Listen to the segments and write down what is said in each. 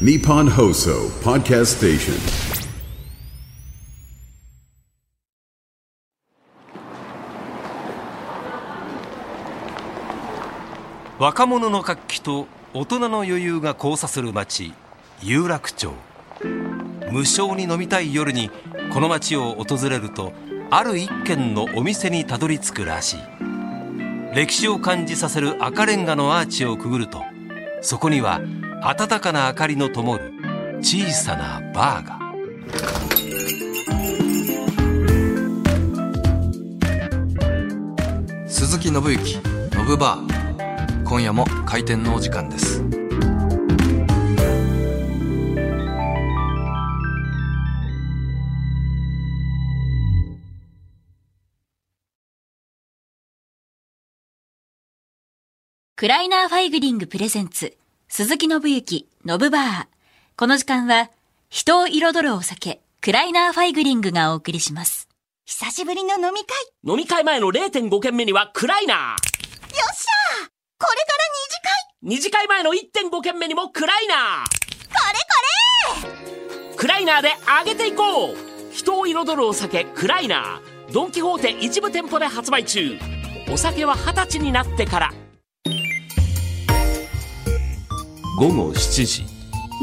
Nippon Hoso Podcast Station. 若者の活気と大人の余裕が交差する街有楽町無償に飲みたい夜にこの街を訪れるとある一軒のお店にたどり着くらしい歴史を感じさせる赤レンガのアーチをくぐるとそこには暖かな明かりの灯る小さなバーが鈴木信之ノブバー。今夜も開店のお時間です。クライナーファイグリングプレゼンツ、鈴木伸之、ノブバー。この時間は、人を彩るお酒、クライナーファイグリングがお送りします。久しぶりの飲み会。飲み会前の0.5軒目にはクライナー。よっしゃー！これから二次会。二次会前の1.5軒目にもクライナー。これこクライナーで上げていこう。人を彩るお酒クライナー。ドン・キホーテ一部店舗で発売中。お酒は二十歳になってから午後7時。れ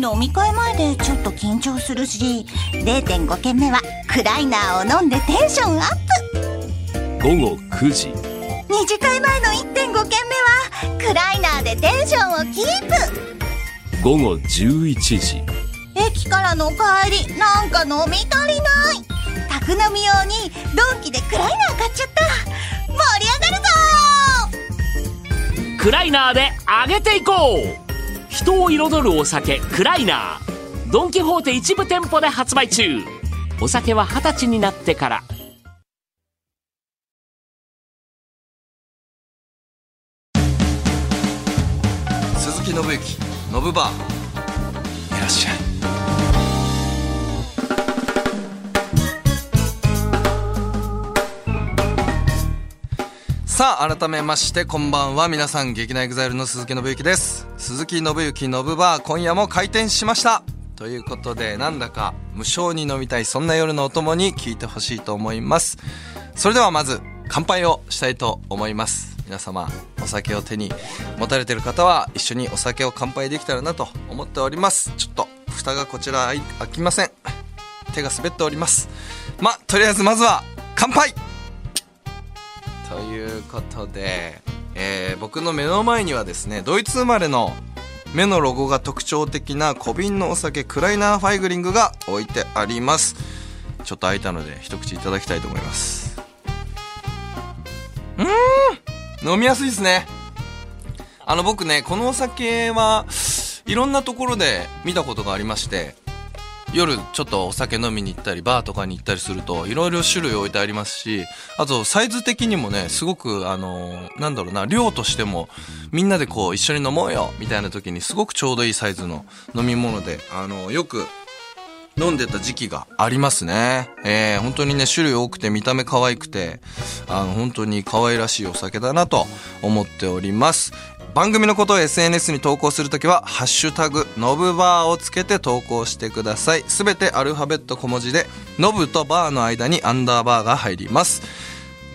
飲み会前でちょっと緊張するし0.5軒目はクライナーを飲んでテンションアップ。午後9時。二次会前の1.5軒目はクライナーでテンションをキープ。午後11時。駅からの帰りなんか飲み足りない。宅飲み用にドンキでクライナー買っちゃった。盛り上がるぞクライナーで上げていこう人を彩るお酒クライナー。ドン・キホーテ一部店舗で発売中。お酒は二十歳になってから。鈴木信之ノブバー。いらっしゃいさあ改めましてこんばんは。皆さん劇団エグザイルの鈴木伸之です。鈴木伸之ノブバー今夜も開店しました。ということでなんだか無性に飲みたいそんな夜のお供に聞いてほしいと思います。それではまず乾杯をしたいと思います。皆様お酒を手に持たれてる方は一緒にお酒を乾杯できたらなと思っております。ちょっと蓋がこちら開きません。手が滑っております。まとりあえずまずは乾杯ということで、えー僕の目の前にはですねドイツ生まれの目のロゴが特徴的な小瓶のお酒クライナーファイグリングが置いてあります。ちょっと開いたので一口いただきたいと思います。うん！飲みやすいですね。あの僕ねこのお酒はいろんなところで見たことがありまして夜ちょっとお酒飲みに行ったりバーとかに行ったりするといろいろ種類置いてありますしあとサイズ的にもねすごくあのなんだろうな量としてもみんなでこう一緒に飲もうよみたいな時にすごくちょうどいいサイズの飲み物であのよく飲んでた時期がありますね。えー、本当にね、種類多くて見た目可愛くて、あの、本当に可愛らしいお酒だなと思っております。番組のことを SNS に投稿するときは、ハッシュタグ、ノブバーをつけて投稿してください。すべてアルファベット小文字で、ノブとバーの間にアンダーバーが入ります。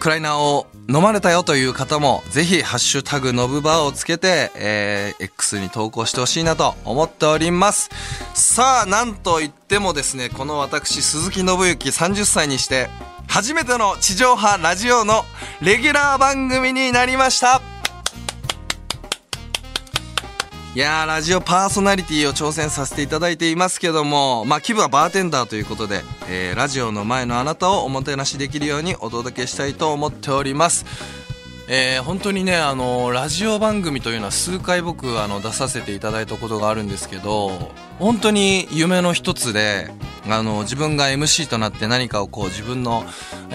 クライナーを飲まれたよという方も、ぜひ、ハッシュタグノブバーをつけて、えー、X に投稿してほしいなと思っております。さあ、なんといってもですね、この私、鈴木信之30歳にして、初めての地上波ラジオのレギュラー番組になりました。いや、ラジオパーソナリティを挑戦させていただいていますけども、まあ気分はバーテンダーということで、えー、ラジオの前のあなたをおもてなしできるようにお届けしたいと思っております。えー本当にね、あのラジオ番組というのは数回僕あの出させていただいたことがあるんですけど本当に夢の一つであの自分が MC となって何かをこう自分の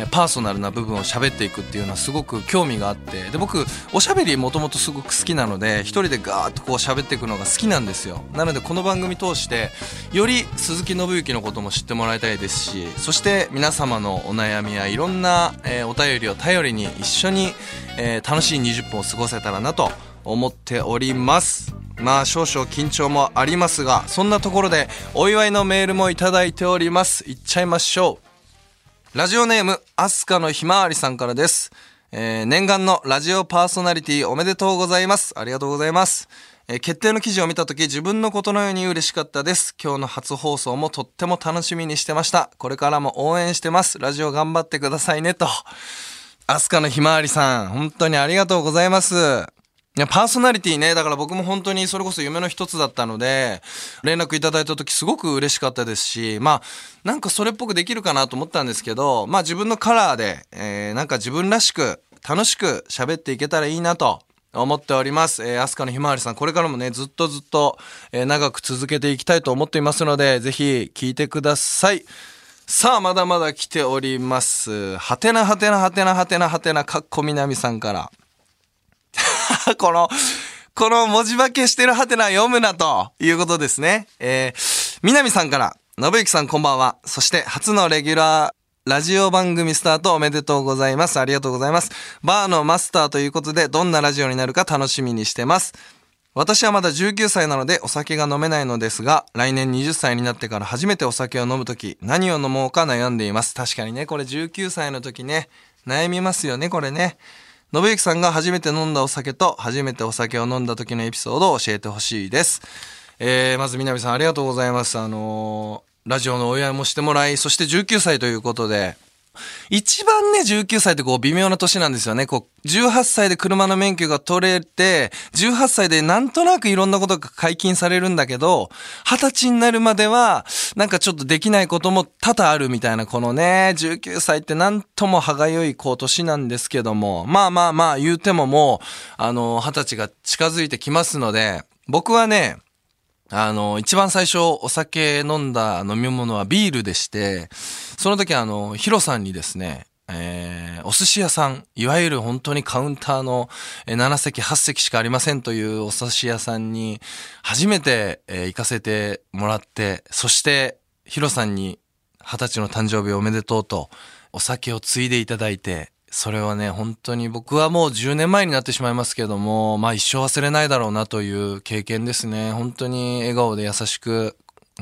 パーソナルな部分を喋っていくっていうのはすごく興味があってで僕おしゃべりもともとすごく好きなので一人でガーッとこう喋っていくのが好きなんですよ。なのでこの番組通してより鈴木信之のことも知ってもらいたいですしそして皆様のお悩みやいろんな、えーお便りを頼りに一緒に、えー楽しい20分を過ごせたらなと思っております。まあ少々緊張もありますがそんなところでお祝いのメールもいただいております。いっちゃいましょう。ラジオネームアスカのひまわりさんからです、えー念願のラジオパーソナリティおめでとうございます。ありがとうございます。え決定の記事を見た時自分のことのように嬉しかったです。今日の初放送もとっても楽しみにしてました。これからも応援してます。ラジオ頑張ってくださいねと。アスカのひまわりさん本当にありがとうございますいや、パーソナリティね、だから僕も本当にそれこそ夢の一つだったので、連絡いただいた時すごく嬉しかったですし、まあ、なんかそれっぽくできるかなと思ったんですけど、まあ自分のカラーで、えー、なんか自分らしく、楽しく喋っていけたらいいなと思っております。えー、アスカのひまわりさん、これからもね、ずっとずっと、えー長く続けていきたいと思っていますので、ぜひ聞いてください。さあ、まだまだ来ております。はてなはてなはてなはてなはてなかっこみなみさんから。この、この文字化けしてるハテナ読むなということですね。えー、南さんから、信之さんこんばんは。そして初のレギュラー、ラジオ番組スタートおめでとうございます。ありがとうございます。バーのマスターということで、どんなラジオになるか楽しみにしてます。私はまだ19歳なのでお酒が飲めないのですが、来年20歳になってから初めてお酒を飲むとき、何を飲もうか悩んでいます。確かにね、これ19歳の時ね、悩みますよね、これね。信之さんが初めて飲んだお酒と初めてお酒を飲んだ時のエピソードを教えてほしいです。えー、まず南さんありがとうございます。あのーラジオのお祝いもしてもらい、そして19歳ということで、一番ね、19歳ってこう微妙な年なんですよね。こう、18歳で車の免許が取れて、18歳でなんとなくいろんなことが解禁されるんだけど、20歳になるまでは、なんかちょっとできないことも多々あるみたいな、このね、19歳ってなんとも歯がゆいこう年なんですけども、まあまあまあ言うてももう、あの、20歳が近づいてきますので、僕はね、あの、一番最初お酒飲んだ飲み物はビールでして、その時あの、ヒロさんにですね、えー、お寿司屋さん、いわゆる本当にカウンターの7席、8席しかありませんというお寿司屋さんに初めて、えー行かせてもらって、そしてヒロさんに二十歳の誕生日おめでとうとお酒を継いでいただいて、それはね、本当に僕はもう10年前になってしまいますけども、まあ一生忘れないだろうなという経験ですね。本当に笑顔で優しく、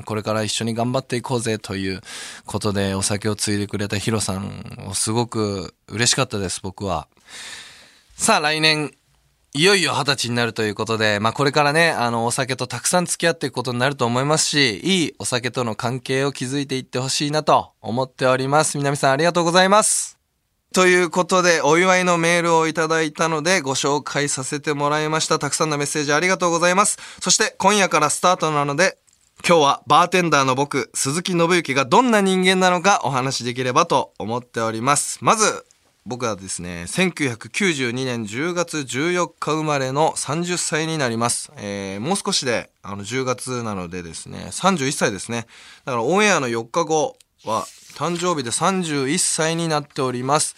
これから一緒に頑張っていこうぜということでお酒を継いでくれたヒロさんをすごく嬉しかったです、僕は。さあ来年、いよいよ二十歳になるということで、まあこれからね、あのお酒とたくさん付き合っていくことになると思いますし、いいお酒との関係を築いていってほしいなと思っております。南さんありがとうございます。ということで、お祝いのメールをいただいたので、ご紹介させてもらいました。たくさんのメッセージありがとうございます。そして、今夜からスタートなので、今日はバーテンダーの僕、鈴木信之がどんな人間なのかお話しできればと思っております。まず、僕はですね、1992年10月14日生まれの30歳になります。えーもう少しで、あの、10月なのでですね、31歳ですね。だからオンエアの4日後は、誕生日で31歳になっております。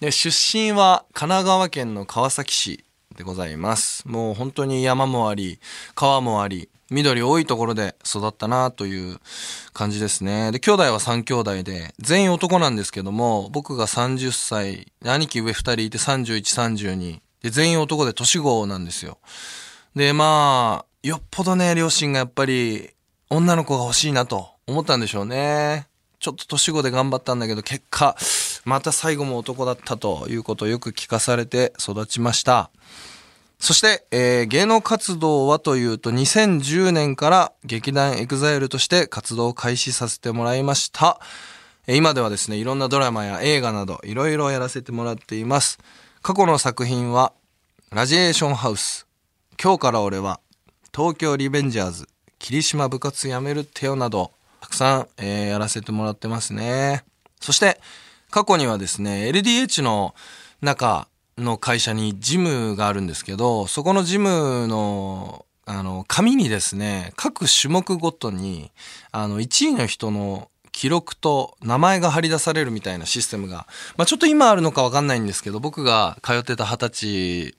で、出身は神奈川県の川崎市でございます。もう本当に山もあり、川もあり、緑多いところで育ったなという感じですね。で、兄弟は3兄弟で、全員男なんですけども、僕が30歳、兄貴上2人いて31、32。で、全員男で年子なんですよ。で、まあ、よっぽどね、両親がやっぱり、女の子が欲しいなと思ったんでしょうね。ちょっと年子で頑張ったんだけど、結果、また最後も男だったということをよく聞かされて育ちました。そして、えー芸能活動はというと、2010年から劇団 EXILE として活動を開始させてもらいました。今ではですね、いろんなドラマや映画など、いろいろやらせてもらっています。過去の作品は、ラジエーションハウス、今日から俺は、東京リベンジャーズ、霧島部活やめるってよなど、たくさん、えーやらせてもらってますね。そして、過去にはですね、LDH のうちの会社にジムがあるんですけど、そこのジムの、あの、紙にですね、各種目ごとに、あの、1位の人の記録と名前が張り出されるみたいなシステムが、まあちょっと今あるのかわかんないんですけど、僕が通ってた二十歳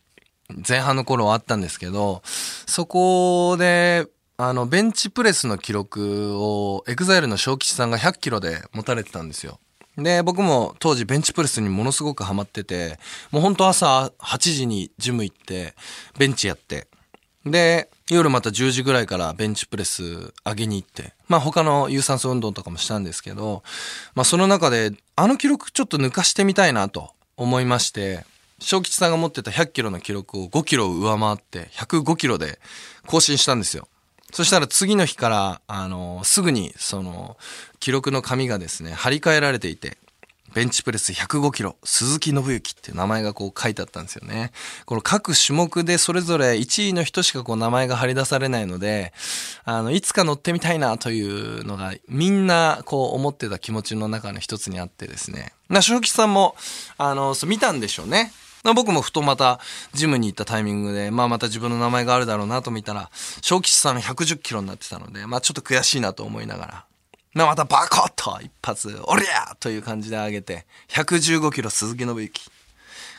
前半の頃はあったんですけど、そこで、あの、ベンチプレスの記録を、エグザイルの小吉さんが100キロで持たれてたんですよ。で、僕も当時ベンチプレスにものすごくハマってて、もうほんと朝8時にジム行って、ベンチやって、で、夜また10時ぐらいからベンチプレス上げに行って、まあ他の有酸素運動とかもしたんですけど、まあその中であの記録ちょっと抜かしてみたいなと思いまして、小吉さんが持ってた100キロの記録を5キロ上回って105キロで更新したんですよ。そしたら次の日から、あの、すぐにその記録の紙がですね、張り替えられていて、ベンチプレス105キロ、鈴木信之っていう名前がこう書いてあったんですよね。この各種目でそれぞれ1位の人しかこう名前が張り出されないので、あの、いつか乗ってみたいなというのがみんなこう思ってた気持ちの中の一つにあってですね。な、正吉さんも、あの、見たんでしょうね。僕もふとまたジムに行ったタイミングで、まあまた自分の名前があるだろうなと見たら、小吉さんの110キロになってたので、まあちょっと悔しいなと思いながら、まあまたバコッと一発、おりゃーという感じで上げて、115キロ鈴木信之。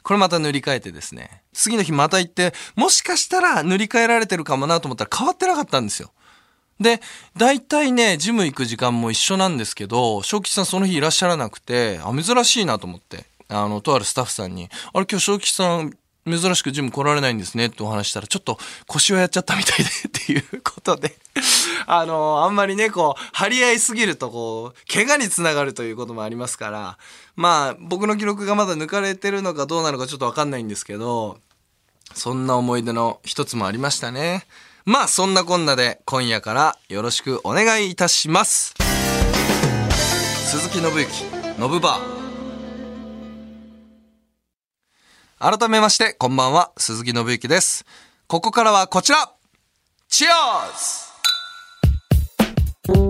これまた塗り替えてですね、次の日また行って、もしかしたら塗り替えられてるかもなと思ったら変わってなかったんですよ。で、大体ね、ジム行く時間も一緒なんですけど、正吉さんその日いらっしゃらなくて、あ、珍しいなと思って、あの、とあるスタッフさんに、あれ今日正吉さん、珍しくジム来られないんですねってお話したら、ちょっと腰をやっちゃったみたいで っていうことで、あの、あんまりね、こう、張り合いすぎると、こう、怪我につながるということもありますから、まあ、僕の記録がまだ抜かれてるのかどうなのかちょっとわかんないんですけど、そんな思い出の一つもありましたね。まあ、そんなこんなで今夜からよろしくお願いいたします。鈴木信之、ノブバー。改めまして、こんばんは、鈴木伸之です。ここからはこちらチアーズ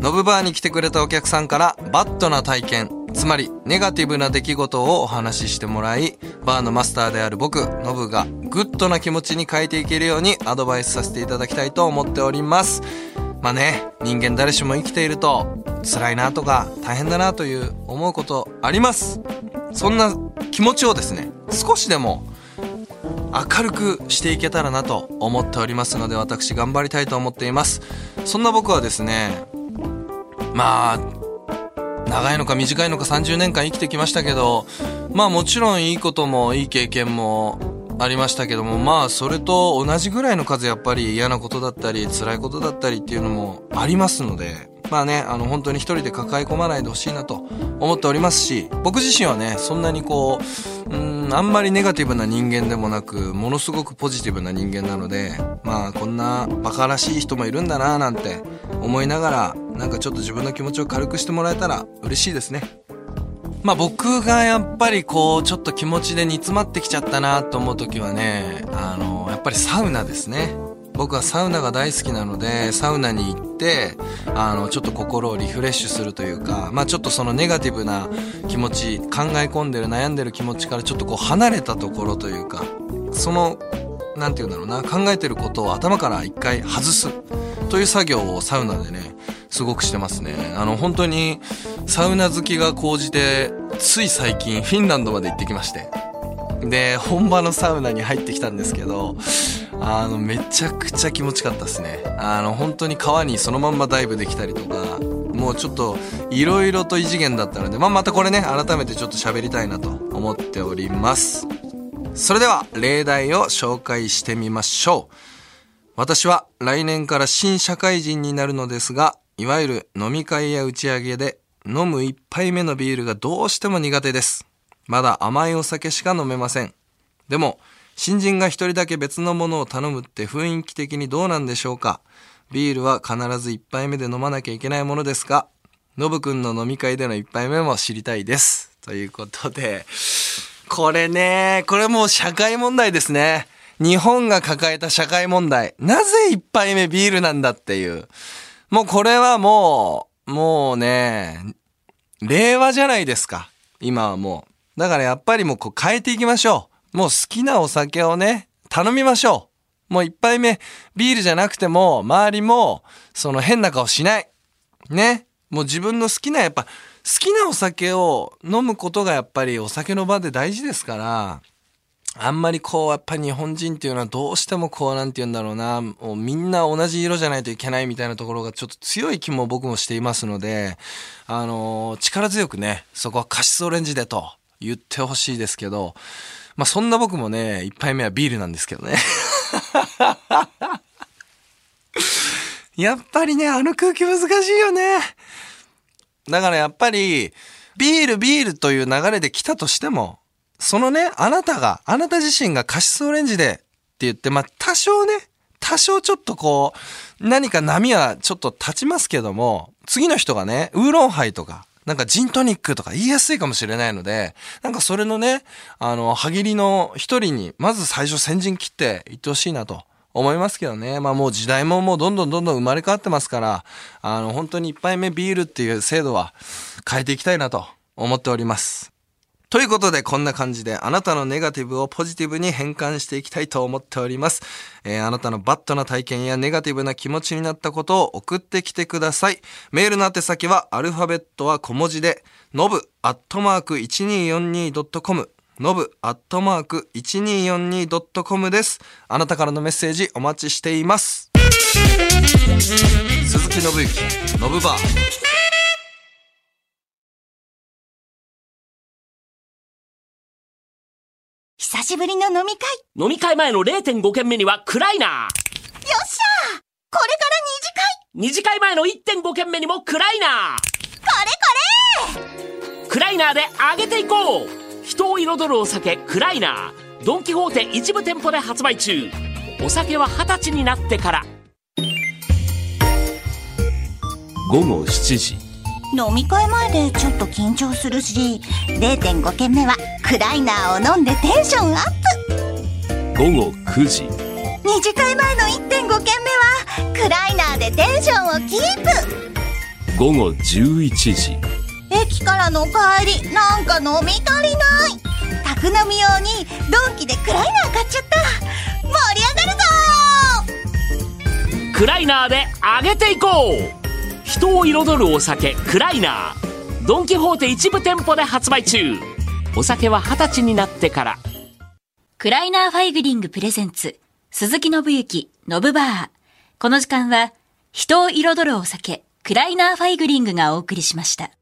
ノブバーに来てくれたお客さんからバッドな体験、つまりネガティブな出来事をお話ししてもらい、バーのマスターである僕、ノブがグッドな気持ちに変えていけるようにアドバイスさせていただきたいと思っております。まあね、人間誰しも生きていると辛いなとか大変だなという思うことあります。そんな気持ちをですね、少しでも明るくしていけたらなと思っておりますので私頑張りたいと思っていますそんな僕はですねまあ長いのか短いのか30年間生きてきましたけどまあもちろんいいこともいい経験もありましたけどもまあそれと同じぐらいの数やっぱり嫌なことだったり辛いことだったりっていうのもありますのでまあねあの本当に一人で抱え込まないでほしいなと思っておりますし僕自身はねそんなにこううんあんまりネガティブな人間でもなくものすごくポジティブな人間なのでまあこんなバカらしい人もいるんだななんて思いながらなんかちょっと自分の気持ちを軽くしてもらえたら嬉しいですね。まあ僕がやっぱりこうちょっと気持ちで煮詰まってきちゃったなと思う時はねあのやっぱりサウナですね。僕はサウナが大好きなのでサウナに行ってあのちょっと心をリフレッシュするというかまあちょっとそのネガティブな気持ち考え込んでる悩んでる気持ちからちょっとこう離れたところというかそのなんて言うんだろうな考えてることを頭から一回外すという作業をサウナでねすごくしてますね。あの本当にサウナ好きが高じてつい最近フィンランドまで行ってきまして。で本場のサウナに入ってきたんですけどあのめちゃくちゃ気持ちよかったですね。あの本当に川にそのまんまダイブできたりとかもうちょっといろいろと異次元だったので、まあ、またこれね改めてちょっと喋りたいなと思っております。それでは例題を紹介してみましょう。私は来年から新社会人になるのですがいわゆる飲み会や打ち上げで飲む一杯目のビールがどうしても苦手ですまだ甘いお酒しか飲めませんでも新人が一人だけ別のものを頼むって雰囲気的にどうなんでしょうかビールは必ず一杯目で飲まなきゃいけないものですかノブくんの飲み会での一杯目も知りたいです。ということで、これね、これもう社会問題ですね。日本が抱えた社会問題。なぜ一杯目ビールなんだっていう。もうこれはもう、もうね、令和じゃないですか。今はもう。だからやっぱりもうこう変えていきましょう。もう好きなお酒をね、頼みましょう。もう一杯目、ビールじゃなくても、周りも、その変な顔しない。ね。もう自分の好きな、やっぱ、好きなお酒を飲むことがやっぱりお酒の場で大事ですから、あんまりこう、やっぱり日本人っていうのはどうしてもこう、なんて言うんだろうな、もうみんな同じ色じゃないといけないみたいなところがちょっと強い気も僕もしていますので、あのー力強くね、そこはカシスオレンジでと言ってほしいですけど、まあそんな僕もね、一杯目はビールなんですけどね。やっぱりね、あの空気難しいよね。だからやっぱり、ビールビールという流れで来たとしても、そのね、あなたが、あなた自身がカシスオレンジでって言って、まあ多少ね、多少ちょっとこう、何か波はちょっと立ちますけども、次の人がね、ウーロンハイとか、なんかジントニックとか言いやすいかもしれないので、なんかそれのね、あの、歯切りの一人に、まず最初先陣切っていってほしいなと。思いますけどね。まあもう時代ももうどんどんどんどん生まれ変わってますから、あの本当に一杯目ビールっていう制度は変えていきたいなと思っております。ということで、こんな感じで、あなたのネガティブをポジティブに変換していきたいと思っております。えーあなたのバッドな体験やネガティブな気持ちになったことを送ってきてください。メールの宛先は、アルファベットは小文字で、のぶアットマーク 1242.com、のぶアットマーク 1242.com です。あなたからのメッセージお待ちしています。鈴木信之、のぶバー。久しぶりの飲み会。飲み会前の0.5軒目にはクライナー。よっしゃこれから二次会。二次会前の1.5軒目にもクライナー。これこクライナーで上げていこう。人を彩るお酒クライナー。ドン・キホーテ一部店舗で発売中。お酒は二十歳になってから。午後7時。れ飲み会前でちょっと緊張するし、0.5軒目はクライナーを飲んでテンションアップ。午後9時。二次会前の1.5軒目はクライナーでテンションをキープ。午後11時。駅からの帰りなんか飲み足りない。宅飲み用にドンキでクライナー買っちゃった。盛り上がるぞクライナーで上げていこう人を彩るお酒クライナー。ドン・キホーテ一部店舗で発売中。お酒は二十歳になってから。クライナーファイグリングプレゼンツ、鈴木伸之、ノブバー。この時間は、人を彩るお酒、クライナーファイグリングがお送りしました。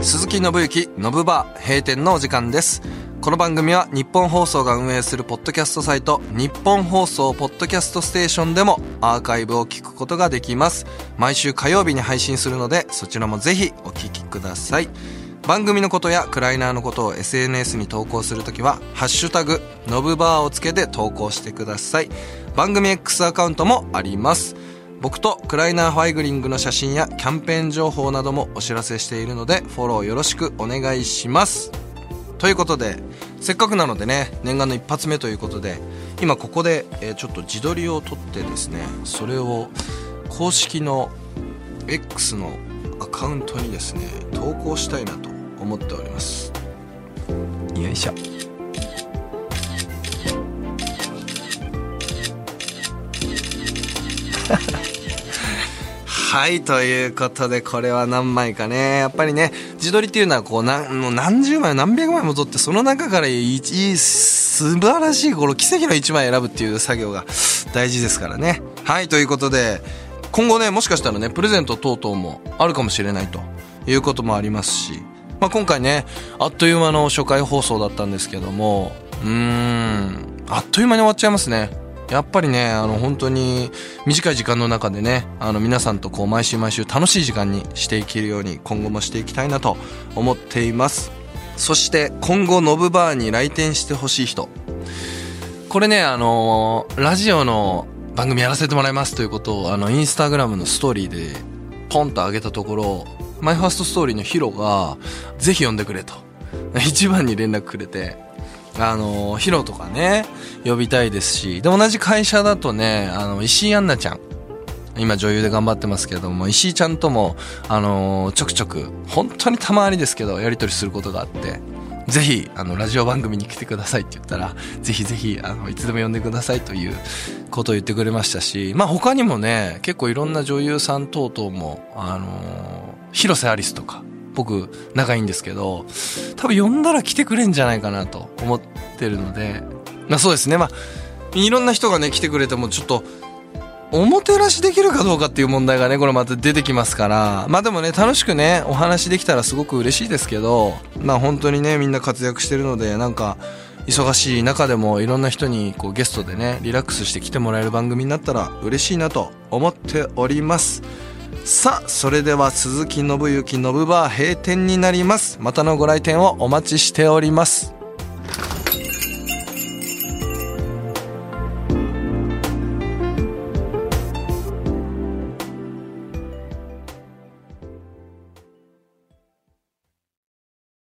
鈴木伸之ノブバー閉店のお時間ですこの番組は日本放送が運営するポッドキャストサイト日本放送ポッドキャストステーションでもアーカイブを聞くことができます。毎週火曜日に配信するのでそちらもぜひお聞きください。番組のことやクライナーのことを SNS に投稿するときは「ハッシュタグのぶバー」をつけて投稿してください。番組 X アカウントもあります。僕とクライナーファイグリングの写真やキャンペーン情報などもお知らせしているのでフォローよろしくお願いします。ということでせっかくなのでね念願の一発目ということで今ここで、えーちょっと自撮りを撮ってですねそれを公式の X のアカウントにですね投稿したいなと思っております。よいしょ。はい、ということで、これは何枚かね。やっぱりね、自撮りっていうのは、こう、なんもう何十枚、何百枚も撮って、その中からいい、いい素晴らしい、この奇跡の一枚選ぶっていう作業が大事ですからね。はい、ということで、今後ね、もしかしたらね、プレゼント等々もあるかもしれないということもありますし、まあ、今回ね、あっという間の初回放送だったんですけども、うーん、あっという間に終わっちゃいますね。やっぱりね、あの、本当に短い時間の中でね、あの、皆さんとこう、毎週毎週楽しい時間にしていけるように、今後もしていきたいなと思っています。そして、今後、ノブバーに来店してほしい人。これね、あのラジオの番組やらせてもらいますということを、あの、インスタグラムのストーリーで、ポンと上げたところ、マイファーストストーリーのヒロが、ぜひ呼んでくれと。一番に連絡くれて、あの、ヒロとかね、呼びたいですし、で、同じ会社だとね、あの、石井杏奈ちゃん。今女優で頑張ってますけども、石井ちゃんとも、あの、ちょくちょく、本当にたまにですけど、やりとりすることがあって、ぜひ、あの、ラジオ番組に来てくださいって言ったら、ぜひぜひ、あの、いつでも呼んでくださいということを言ってくれましたし、まあ他にもね、結構いろんな女優さん等々も、あの、広瀬アリスとか、僕、仲いいんですけど、多分呼んだら来てくれんじゃないかなと思ってるので、まあそうですね、まあ、いろんな人がね、来てくれてもちょっと、おもてなしできるかどうかっていう問題がね、これまた出てきますから、まあでもね、楽しくね、お話できたらすごく嬉しいですけど、まあ本当にね、みんな活躍してるので、なんか、忙しい中でもいろんな人にこうゲストでね、リラックスして来てもらえる番組になったら嬉しいなと思っております。さあ、それでは鈴木信之信バー閉店になります。またのご来店をお待ちしております。